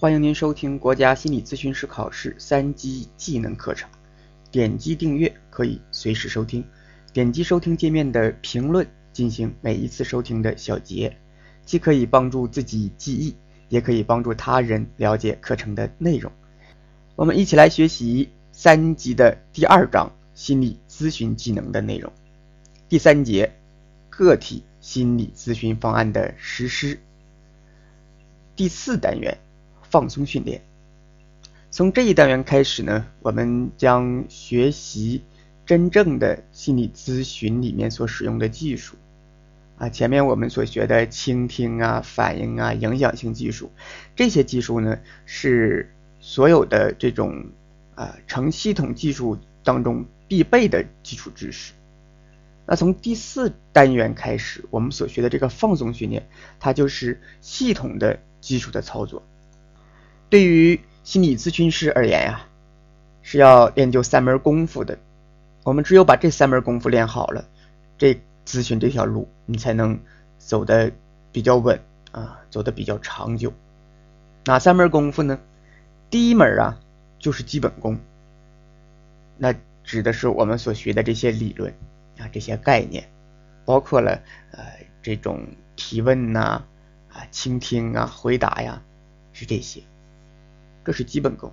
欢迎您收听国家心理咨询师考试三级技能课程。点击订阅可以随时收听，点击收听界面的评论进行每一次收听的小结，既可以帮助自己记忆，也可以帮助他人了解课程的内容。我们一起来学习三级的第二章心理咨询技能的内容。第三节个体心理咨询方案的实施。第四单元。放松训练。从这一单元开始呢，我们将学习真正的心理咨询里面所使用的技术。啊，前面我们所学的倾听啊、反应啊、影响性技术，这些技术呢是所有的这种啊成系统技术当中必备的基础知识。那从第四单元开始，我们所学的这个放松训练，它就是系统的基础的操作。对于心理咨询师而言呀，是要练就三门功夫的。我们只有把这三门功夫练好了，这咨询这条路你才能走得比较稳啊，走得比较长久。哪三门功夫呢？第一门啊，就是基本功。那指的是我们所学的这些理论啊，这些概念，包括了呃这种提问呐、啊倾听啊、回答呀，是这些。这是基本功，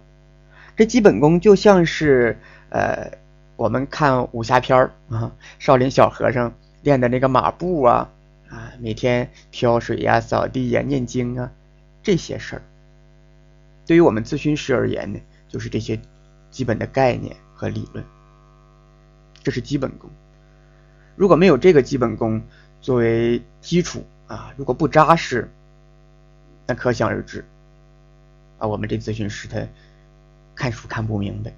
这基本功就像是呃，我们看武侠片儿啊，少林小和尚练的那个马步啊啊，每天挑水呀、扫地呀、念经啊这些事儿。对于我们咨询师而言呢，就是这些基本的概念和理论，这是基本功。如果没有这个基本功作为基础啊，如果不扎实，那可想而知。啊，我们这咨询师他看书看不明白，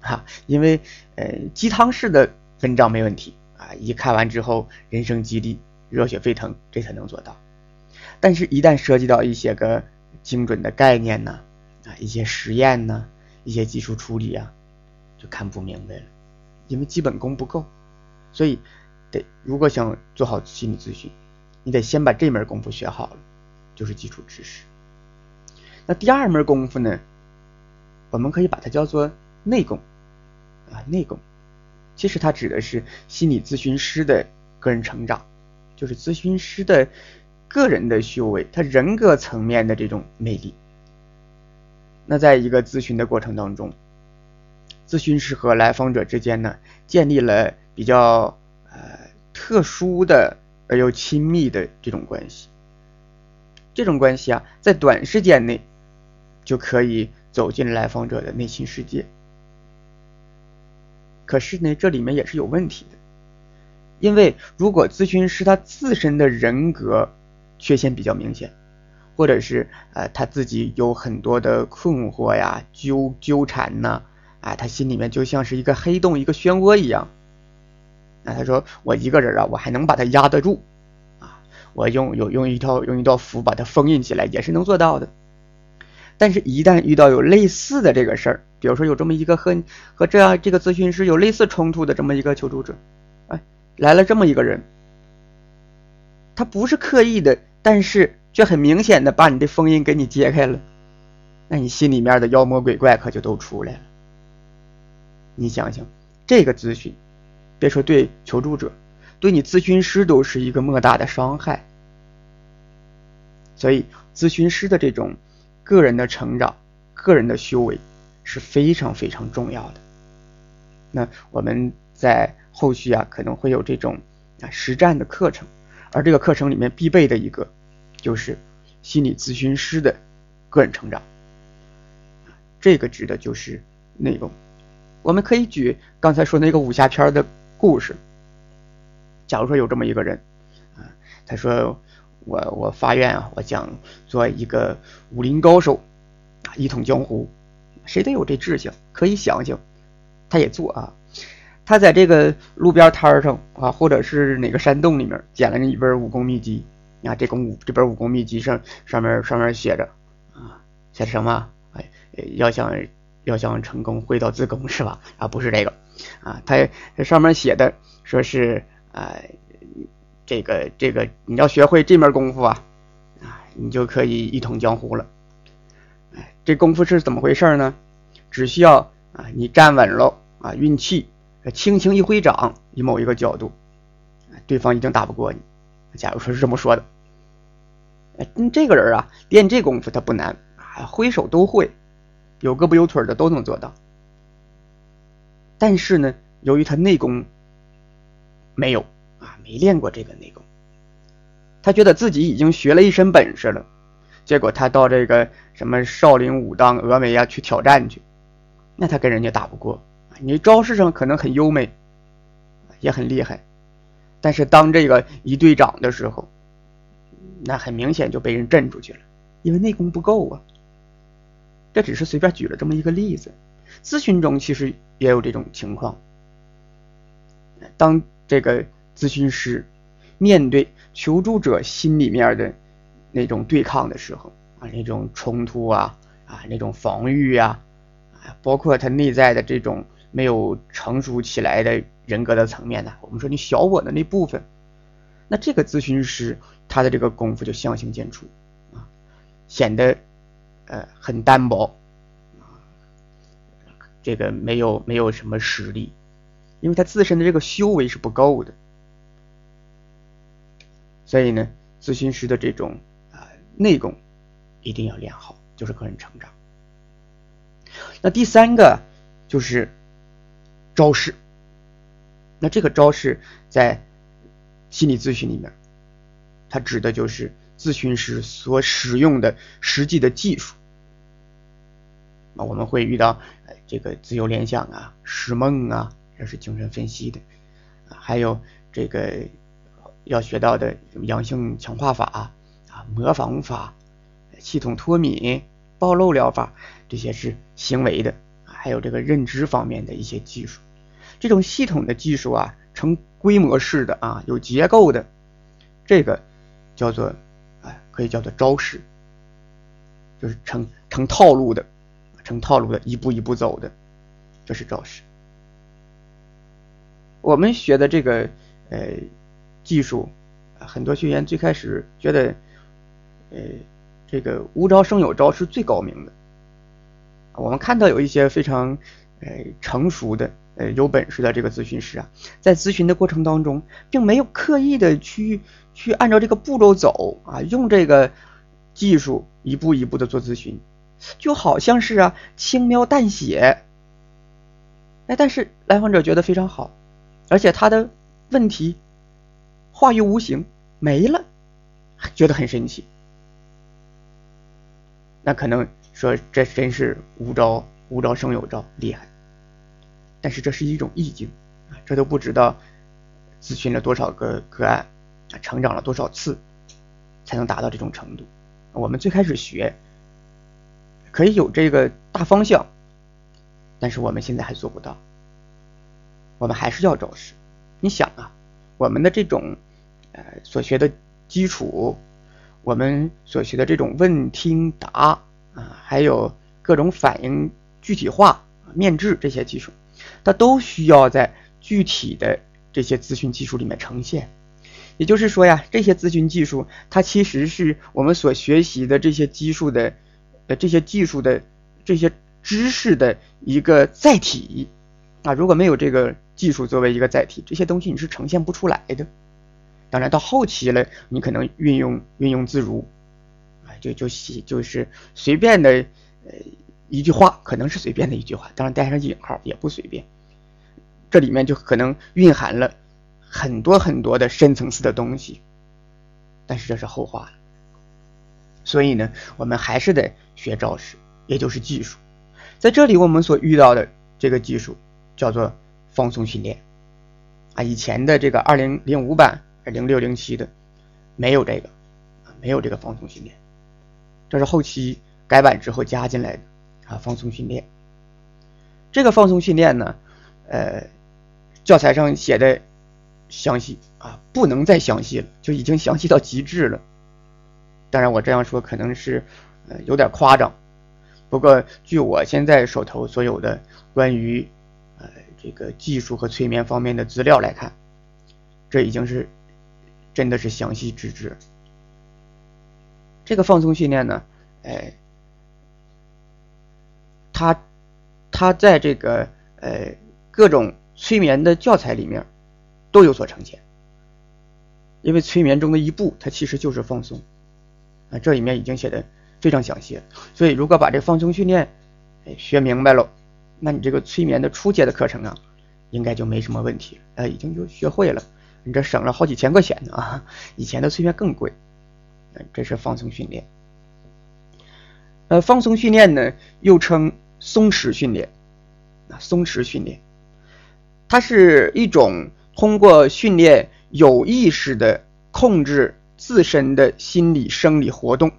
哈，因为呃鸡汤式的文章没问题啊，一看完之后人生激励、热血沸腾，这才能做到。但是，一旦涉及到一些个精准的概念呢，啊，一些实验呢，一些技术处理啊，就看不明白了，因为基本功不够。所以，得如果想做好心理咨询，你得先把这门功夫学好了，就是基础知识。那第二门功夫呢？我们可以把它叫做内功啊，内功。其实它指的是心理咨询师的个人成长，就是咨询师的个人的修为，他人格层面的这种魅力。那在一个咨询的过程当中，咨询师和来访者之间呢，建立了比较呃特殊的而又亲密的这种关系。这种关系啊，在短时间内。就可以走进来访者的内心世界。可是呢，这里面也是有问题的，因为如果咨询师他自身的人格缺陷比较明显，或者是呃他自己有很多的困惑呀、纠纠缠呐，啊，他心里面就像是一个黑洞、一个漩涡一样。那他说我一个人啊，我还能把它压得住啊，我用有用一套用一道符把它封印起来，也是能做到的。但是，一旦遇到有类似的这个事儿，比如说有这么一个和和这样这个咨询师有类似冲突的这么一个求助者，哎，来了这么一个人，他不是刻意的，但是却很明显的把你的封印给你揭开了，那你心里面的妖魔鬼怪可就都出来了。你想想，这个咨询，别说对求助者，对你咨询师都是一个莫大的伤害。所以，咨询师的这种。个人的成长，个人的修为是非常非常重要的。那我们在后续啊，可能会有这种啊实战的课程，而这个课程里面必备的一个就是心理咨询师的个人成长。这个指的就是内容。我们可以举刚才说那个武侠片的故事。假如说有这么一个人啊，他说。我我发愿啊，我想做一个武林高手，一统江湖。谁都有这志向，可以想想，他也做啊。他在这个路边摊上啊，或者是哪个山洞里面捡了一本武功秘籍啊。这功武这本武功秘籍上上面上面写着啊，写什么？哎，要想要想成功，会到自宫是吧？啊，不是这个啊，他这上面写的说是啊。这个这个，你要学会这门功夫啊，啊，你就可以一统江湖了。哎，这功夫是怎么回事呢？只需要啊，你站稳了啊，运气，轻轻一挥掌，以某一个角度，对方一定打不过你。假如说是这么说的，哎，这个人啊，练这功夫他不难啊，挥手都会，有胳膊有腿的都能做到。但是呢，由于他内功没有，没练过这个内功，他觉得自己已经学了一身本事了，结果他到这个什么少林、武当、峨眉啊去挑战去，那他跟人家打不过。你招式上可能很优美，也很厉害，但是当这个一队长的时候，那很明显就被人震出去了，因为内功不够啊。这只是随便举了这么一个例子，咨询中其实也有这种情况。当这个咨询师面对求助者心里面的那种对抗的时候啊，那种冲突啊啊，那种防御啊，啊，包括他内在的这种。没有成熟起来的人格的层面呢？我们说你小我的那部分，那这个咨询师他的这个功夫就相形见绌啊，显得呃很单薄啊，这个没有没有什么实力，因为他自身的这个修为是不够的，所以呢，咨询师的这种啊内功一定要练好，就是个人成长。那第三个就是。招式，那这个招式在心理咨询里面，它指的就是咨询师所使用的实际的技术。啊，我们会遇到这个自由联想啊、释梦啊，这是精神分析的，还有这个要学到的阳性强化法啊、模仿法、系统脱敏、暴露疗法，这些是行为的，还有这个认知方面的一些技术。这种系统的技术啊，成规模式的啊，有结构的，这个叫做，哎，可以叫做招式，就是成成套路的，成套路的，一步一步走的，这是招式。我们学的这个呃技术，很多学员最开始觉得，呃，这个无招胜有招是最高明的。我们看到有一些非常呃成熟的。呃，有本事的这个咨询师啊，在咨询的过程当中，并没有刻意的去去按照这个步骤走啊，用这个技术一步一步的做咨询，就好像是啊轻描淡写。哎，但是来访者觉得非常好，而且他的问题化于无形没了，觉得很神奇。那可能说这真是无招无招胜有招，厉害。但是这是一种意境啊，这都不知道咨询了多少个个案，成长了多少次才能达到这种程度。我们最开始学可以有这个大方向，但是我们现在还做不到。我们还是要找事。你想啊，我们的这种呃所学的基础，我们所学的这种问听答啊，还有各种反应具体化、面质这些技术。它都需要在具体的这些咨询技术里面呈现，也就是说呀，这些咨询技术它其实是我们所学习的这些技术的，呃，这些技术的这些知识的一个载体啊。如果没有这个技术作为一个载体，这些东西你是呈现不出来的。当然到后期了，你可能运用运用自如，啊，就就就是随便的呃。一句话可能是随便的一句话，当然带上引号也不随便。这里面就可能蕴含了很多很多的深层次的东西，但是这是后话了。所以呢，我们还是得学招式，也就是技术。在这里，我们所遇到的这个技术叫做放松训练啊。以前的这个二零零五版、零六零七的没有这个，没有这个放松训练，这是后期改版之后加进来的。啊，放松训练，这个放松训练呢，呃，教材上写的详细啊，不能再详细了，就已经详细到极致了。当然，我这样说可能是呃有点夸张，不过据我现在手头所有的关于呃这个技术和催眠方面的资料来看，这已经是真的是详细致知。这个放松训练呢，哎。他他在这个呃各种催眠的教材里面都有所呈现。因为催眠中的一步，它其实就是放松啊，这里面已经写的非常详细。所以如果把这放松训练哎学明白了，那你这个催眠的初阶的课程啊，应该就没什么问题，呃，已经就学会了，你这省了好几千块钱呢啊！以前的碎片更贵，这是放松训练。呃，放松训练呢，又称松弛训练啊，松弛训练，它是一种通过训练。有意识的控制自身的心理生理活动，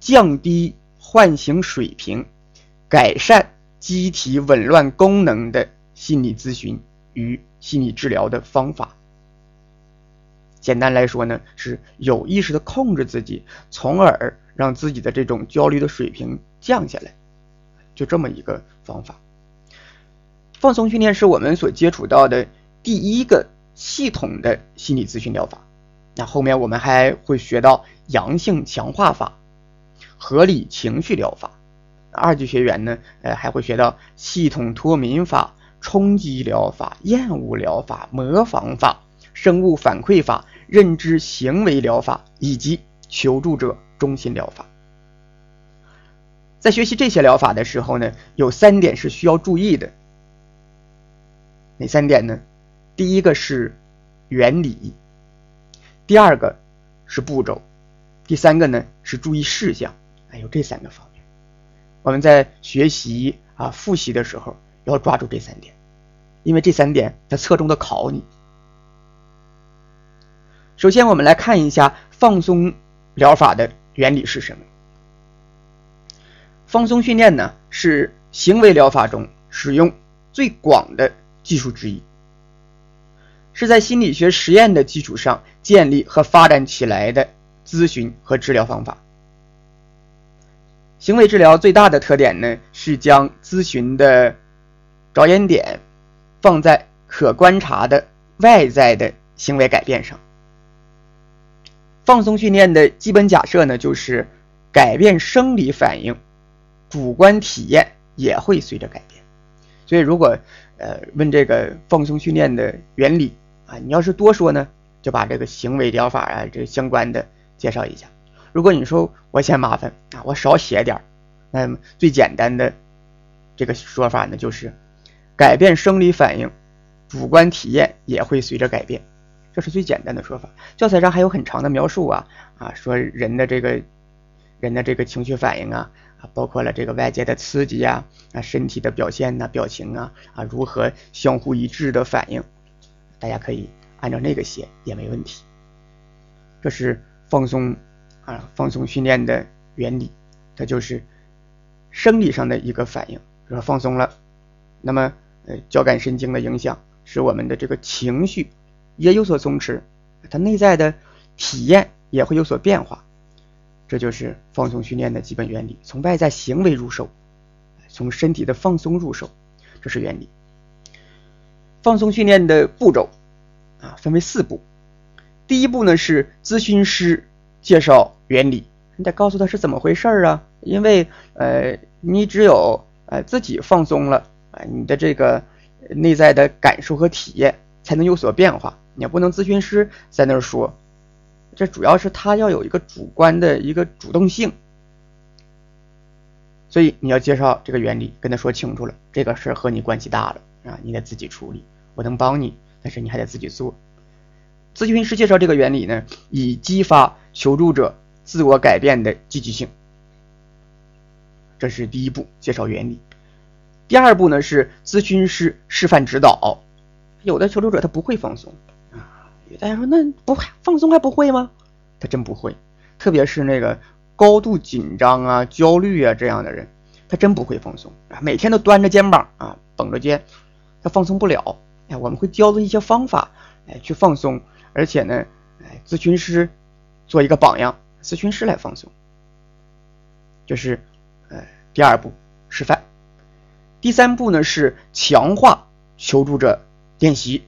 降低唤醒水平，改善机体紊乱功能的心理咨询与心理治疗的方法。简单来说呢，是有意识的控制自己，从而让自己的这种焦虑的水平降下来，就这么一个方法。放松训练是我们所接触到的第一个。系统的心理咨询疗法，那后面我们还会学到阳性强化法、合理情绪疗法。二级学员呢，呃，还会学到系统脱敏法、冲击疗法、厌恶疗法、模仿法、生物反馈法、认知行为疗法以及求助者中心疗法。在学习这些疗法的时候呢，有三点是需要注意的。哪三点呢？第一个是原理，第二个是步骤，第三个呢是注意事项。还有这三个方面，我们在学习啊复习的时候要抓住这三点，因为这三点它侧重的考你。首先，我们来看一下放松疗法的原理是什么。放松训练呢是行为疗法中使用最广的技术之一。是在心理学实验的基础上建立和发展起来的咨询和治疗方法。行为治疗最大的特点呢，是将咨询的着眼点放在可观察的外在的行为改变上。放松训练的基本假设呢，就是改变生理反应，主观体验也会随着改变。所以，如果呃问这个放松训练的原理，啊，你要是多说呢，就把这个行为疗法啊，这相关的介绍一下。如果你说我嫌麻烦啊，我少写点儿，那么最简单的这个说法呢，就是改变生理反应，主观体验也会随着改变，这是最简单的说法。教材上还有很长的描述啊啊，说人的这个人的这个情绪反应啊啊，包括了这个外界的刺激呀啊，身体的表现呐、表情啊啊，如何相互一致的反应。大家可以按照那个写也没问题。这是放松啊，放松训练的原理，它就是生理上的一个反应，说放松了，那么呃交感神经的影响使我们的这个情绪也有所松弛，它内在的体验也会有所变化。这就是放松训练的基本原理，从外在行为入手，从身体的放松入手，这是原理。放松训练的步骤啊，分为四步。第一步呢是咨询师介绍原理，你得告诉他是怎么回事儿啊。因为呃，你只有呃自己放松了啊，你的这个内在的感受和体验才能有所变化。你也不能咨询师在那儿说，这主要是他要有一个主观的一个主动性。所以你要介绍这个原理，跟他说清楚了，这个事儿和你关系大了啊，你得自己处理。我能帮你，但是你还得自己做。咨询师介绍这个原理呢，以激发求助者自我改变的积极性。这是第一步，介绍原理。第二步呢是咨询师示范指导。有的求助者他不会放松，大家说那不放松还不会吗？他真不会，特别是那个高度紧张啊、焦虑啊这样的人，他真不会放松啊，每天都端着肩膀啊，绷着肩，他放松不了。哎，我们会教的一些方法，哎，去放松，而且呢，哎，咨询师做一个榜样，咨询师来放松，就是呃第二步示范。第三步呢是强化求助者练习，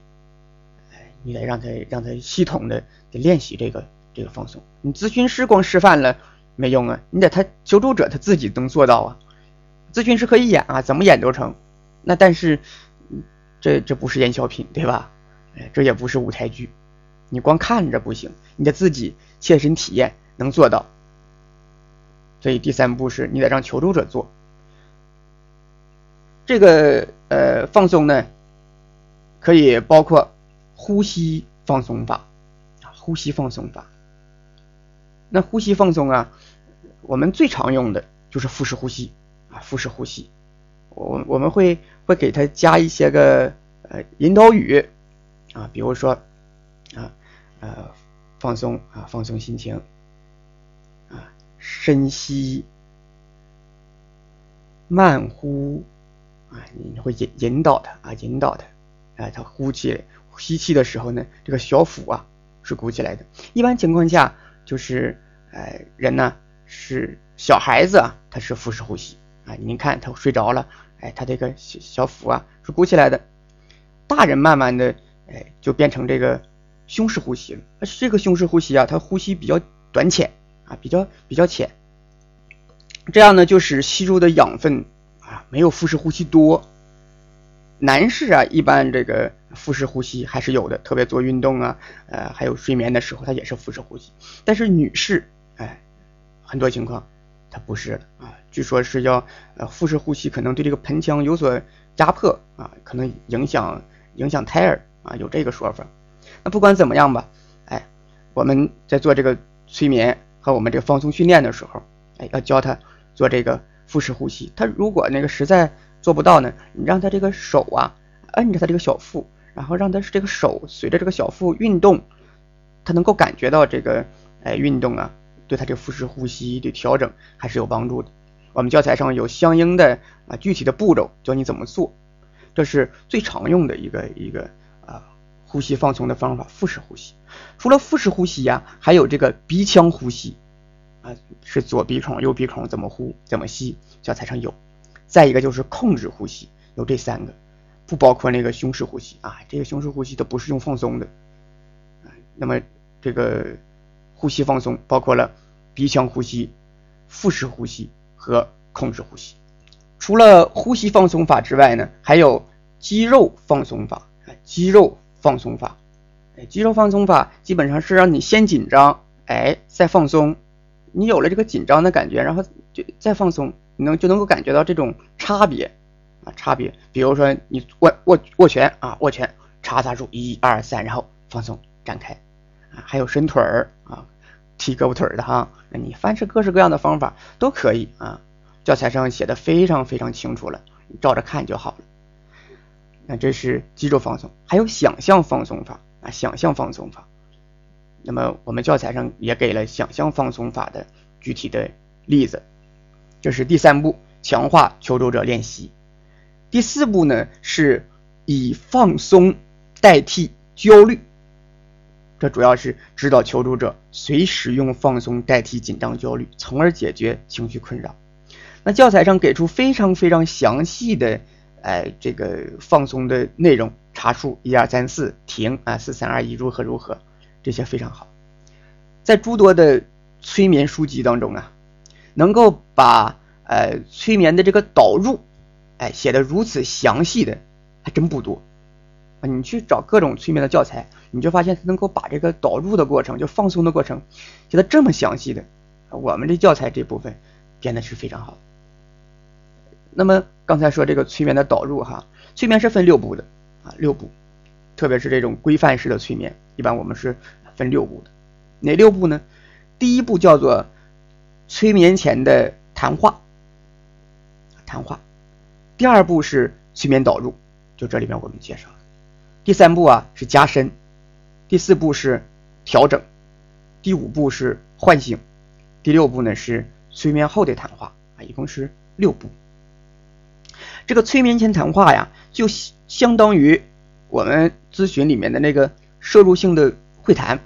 你得让他让他系统的得练习这个这个放松。你咨询师光示范了没用啊，你得他求助者他自己能做到啊，咨询师可以演啊，怎么演都成。那但是，这这不是演小品对吧？这也不是舞台剧，你光看着不行，你得自己切身体验，能做到。所以第三步是你得让求助者做。这个呃放松呢，可以包括呼吸放松法啊，呼吸放松法。那呼吸放松啊，我们最常用的就是腹式呼吸啊，腹式呼吸。我我们会会给他加一些个呃引导语啊，比如说啊呃放松啊，放松心情啊，深吸，慢呼啊，你会引引导他啊，引导他啊，他呼气吸气的时候呢，这个小腹啊是鼓起来的。一般情况下。就是，呃，人呢是小孩子啊，他是腹式呼吸啊。您看他睡着了，哎，他这个小小腹啊是鼓起来的。大人慢慢的，哎，就变成这个胸式呼吸了。这个胸式呼吸啊，它呼吸比较短浅啊，比较比较浅。这样呢，就使吸入的养分啊没有腹式呼吸多。男士啊，一般这个腹式呼吸还是有的，特别做运动啊，呃，还有睡眠的时候，它也是腹式呼吸。但是女士，哎，很多情况她不是啊。据说是要呃腹式呼吸，可能对这个盆腔有所压迫啊，可能影响影响胎儿啊，有这个说法。那不管怎么样吧，哎，我们在做这个催眠和我们这个放松训练的时候，哎，要教他做这个腹式呼吸。他如果那个实在做不到呢？你让他这个手啊，摁着他这个小腹，然后让他这个手随着这个小腹运动，他能够感觉到这个哎运动啊，对他这个腹式呼吸的调整还是有帮助的。我们教材上有相应的啊具体的步骤教你怎么做，这是最常用的一个一个啊呼吸放松的方法，腹式呼吸。除了腹式呼吸呀，还有这个鼻腔呼吸啊，是左鼻孔右鼻孔怎么呼怎么吸，教材上有。再一个就是控制呼吸，有这三个，不包括那个胸式呼吸啊。这个胸式呼吸都不是用放松的，那么这个呼吸放松包括了鼻腔呼吸、腹式呼吸和控制呼吸。除了呼吸放松法之外呢，还有肌肉放松法。肌肉放松法，哎，肌肉放松法基本上是让你先紧张，哎，再放松。你有了这个紧张的感觉，然后就再放松。你能就能够感觉到这种差别啊，差别。比如说你握握握拳啊，握拳，叉叉住，一二三，然后放松展开啊，还有伸腿儿啊，踢胳膊腿儿的哈。你凡是各式各样的方法都可以啊，教材上写的非常非常清楚了，你照着看就好了。那这是肌肉放松，还有想象放松法啊，想象放松法。那么我们教材上也给了想象放松法的具体的例子。这是第三步，强化求助者练习。第四步呢，是以放松代替焦虑。这主要是指导求助者随时用放松代替紧张焦虑，从而解决情绪困扰。那教材上给出非常非常详细的，哎，这个放松的内容，查数一二三四停啊，四三二一如何如何，这些非常好。在诸多的催眠书籍当中啊。能够把呃催眠的这个导入，哎写的如此详细的还真不多啊！你去找各种催眠的教材，你就发现他能够把这个导入的过程，就放松的过程写的这么详细的。我们这教材这部分编的是非常好。那么刚才说这个催眠的导入哈，催眠是分六步的啊，六步，特别是这种规范式的催眠，一般我们是分六步的。哪六步呢？第一步叫做。催眠前的谈话，谈话。第二步是催眠导入，就这里面我们介绍了。第三步啊是加深，第四步是调整，第五步是唤醒，第六步呢是催眠后的谈话啊，一共是六步。这个催眠前谈话呀，就相当于我们咨询里面的那个摄入性的会谈，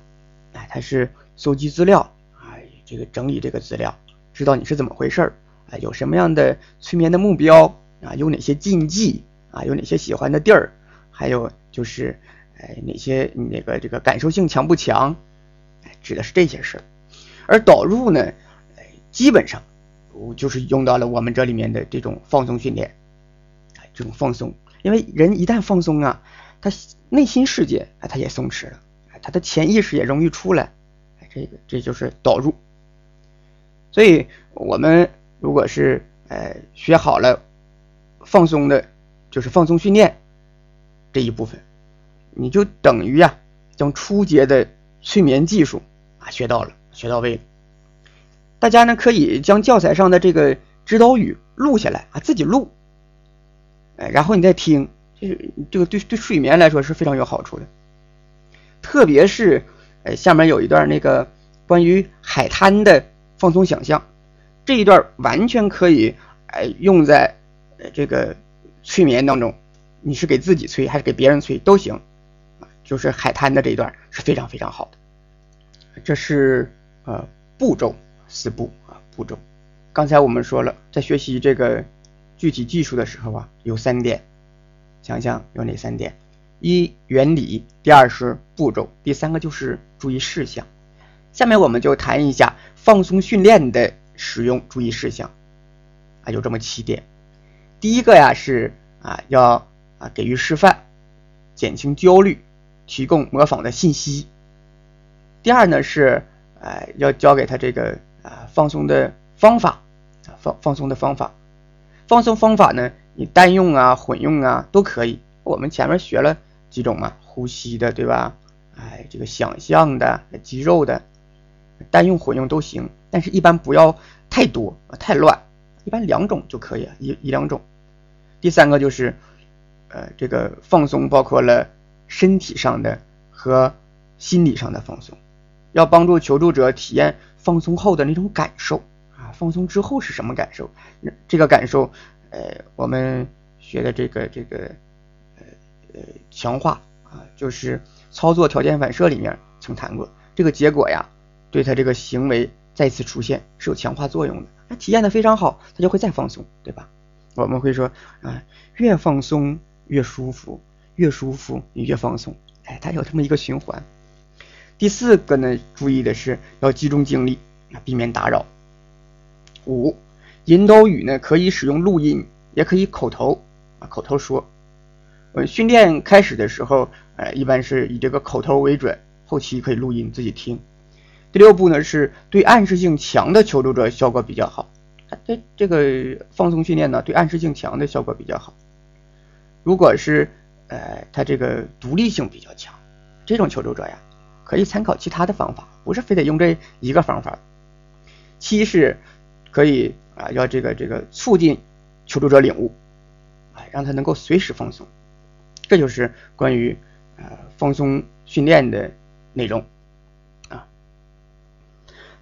哎，它是搜集资料。哎这个整理这个资料，知道你是怎么回事儿啊？有什么样的催眠的目标啊？有哪些禁忌啊？有哪些喜欢的地儿？还有就是，哎，哪些那个这个感受性强不强？哎，指的是这些事儿。而导入呢，基本上我就是用到了我们这里面的这种放松训练，这种放松，因为人一旦放松啊，他内心世界啊他也松弛了，他的潜意识也容易出来，这个这就是导入。所以我们如果是呃学好了放松的，就是放松训练这一部分，你就等于呀将初阶的催眠技术啊学到了，学到位了。大家呢可以将教材上的这个指导语录下来啊，自己录，哎，然后你再听，就是这个对对睡眠来说是非常有好处的。特别是，哎，下面有一段那个关于海滩的放松想象，这一段完全可以哎用在这个催眠当中，你是给自己催还是给别人催都行，就是海滩的这一段是非常非常好的。这是呃步骤。四步啊，步骤。刚才我们说了，在学习这个具体技术的时候啊，有三点，想想有哪三点？一原理，第二是步骤，第三个就是注意事项。下面我们就谈一下放松训练的使用注意事项啊，有这么七点。第一个呀是啊，要啊给予示范，减轻焦虑，提供模仿的信息。第二呢是哎要教给他这个。啊，放松的方法啊，放放松的方法，放松方法呢，你单用啊，混用啊都可以。我们前面学了几种嘛，呼吸的对吧？哎，这个想象的、肌肉的，单用混用都行，但是一般不要太多啊，太乱，一般两种就可以，一一两种。第三个就是，呃，这个放松包括了身体上的和心理上的放松，要帮助求助者体验。放松后的那种感受啊，放松之后是什么感受？这个感受，呃，我们学的这个这个呃呃强化啊，就是操作条件反射里面曾谈过，这个结果呀，对他这个行为再次出现是有强化作用的。他体验的非常好，他就会再放松，对吧？我们会说啊，越放松越舒服，越舒服你越放松，哎，它有这么一个循环。第四个呢，注意的是要集中精力啊，避免打扰。五，引导语呢可以使用录音，也可以口头啊口头说。呃，训练开始的时候，呃，一般是以这个口头为准，后期可以录音自己听。第六步呢，是对暗示性强的求助者效果比较好。这这个放松训练呢，对暗示性强的效果比较好。如果是呃他这个独立性比较强，这种求助者呀。可以参考其他的方法，不是非得用这一个方法。七是可以啊，要这个这个促进求助者领悟，啊，让他能够随时放松。这就是关于呃放松训练的内容。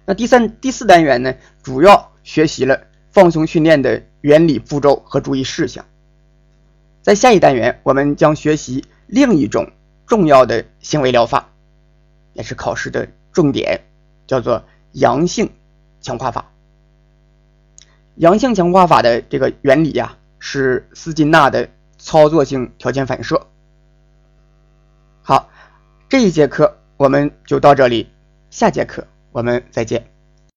那第三、第四单元呢，主要学习了放松训练的原理、步骤和注意事项。在下一单元，我们将学习另一种重要的行为疗法。也是考试的重点，叫做阳性强化法。阳性强化法的这个原理呀，是斯金纳的操作性条件反射。好，这一节课我们就到这里，下节课我们再见。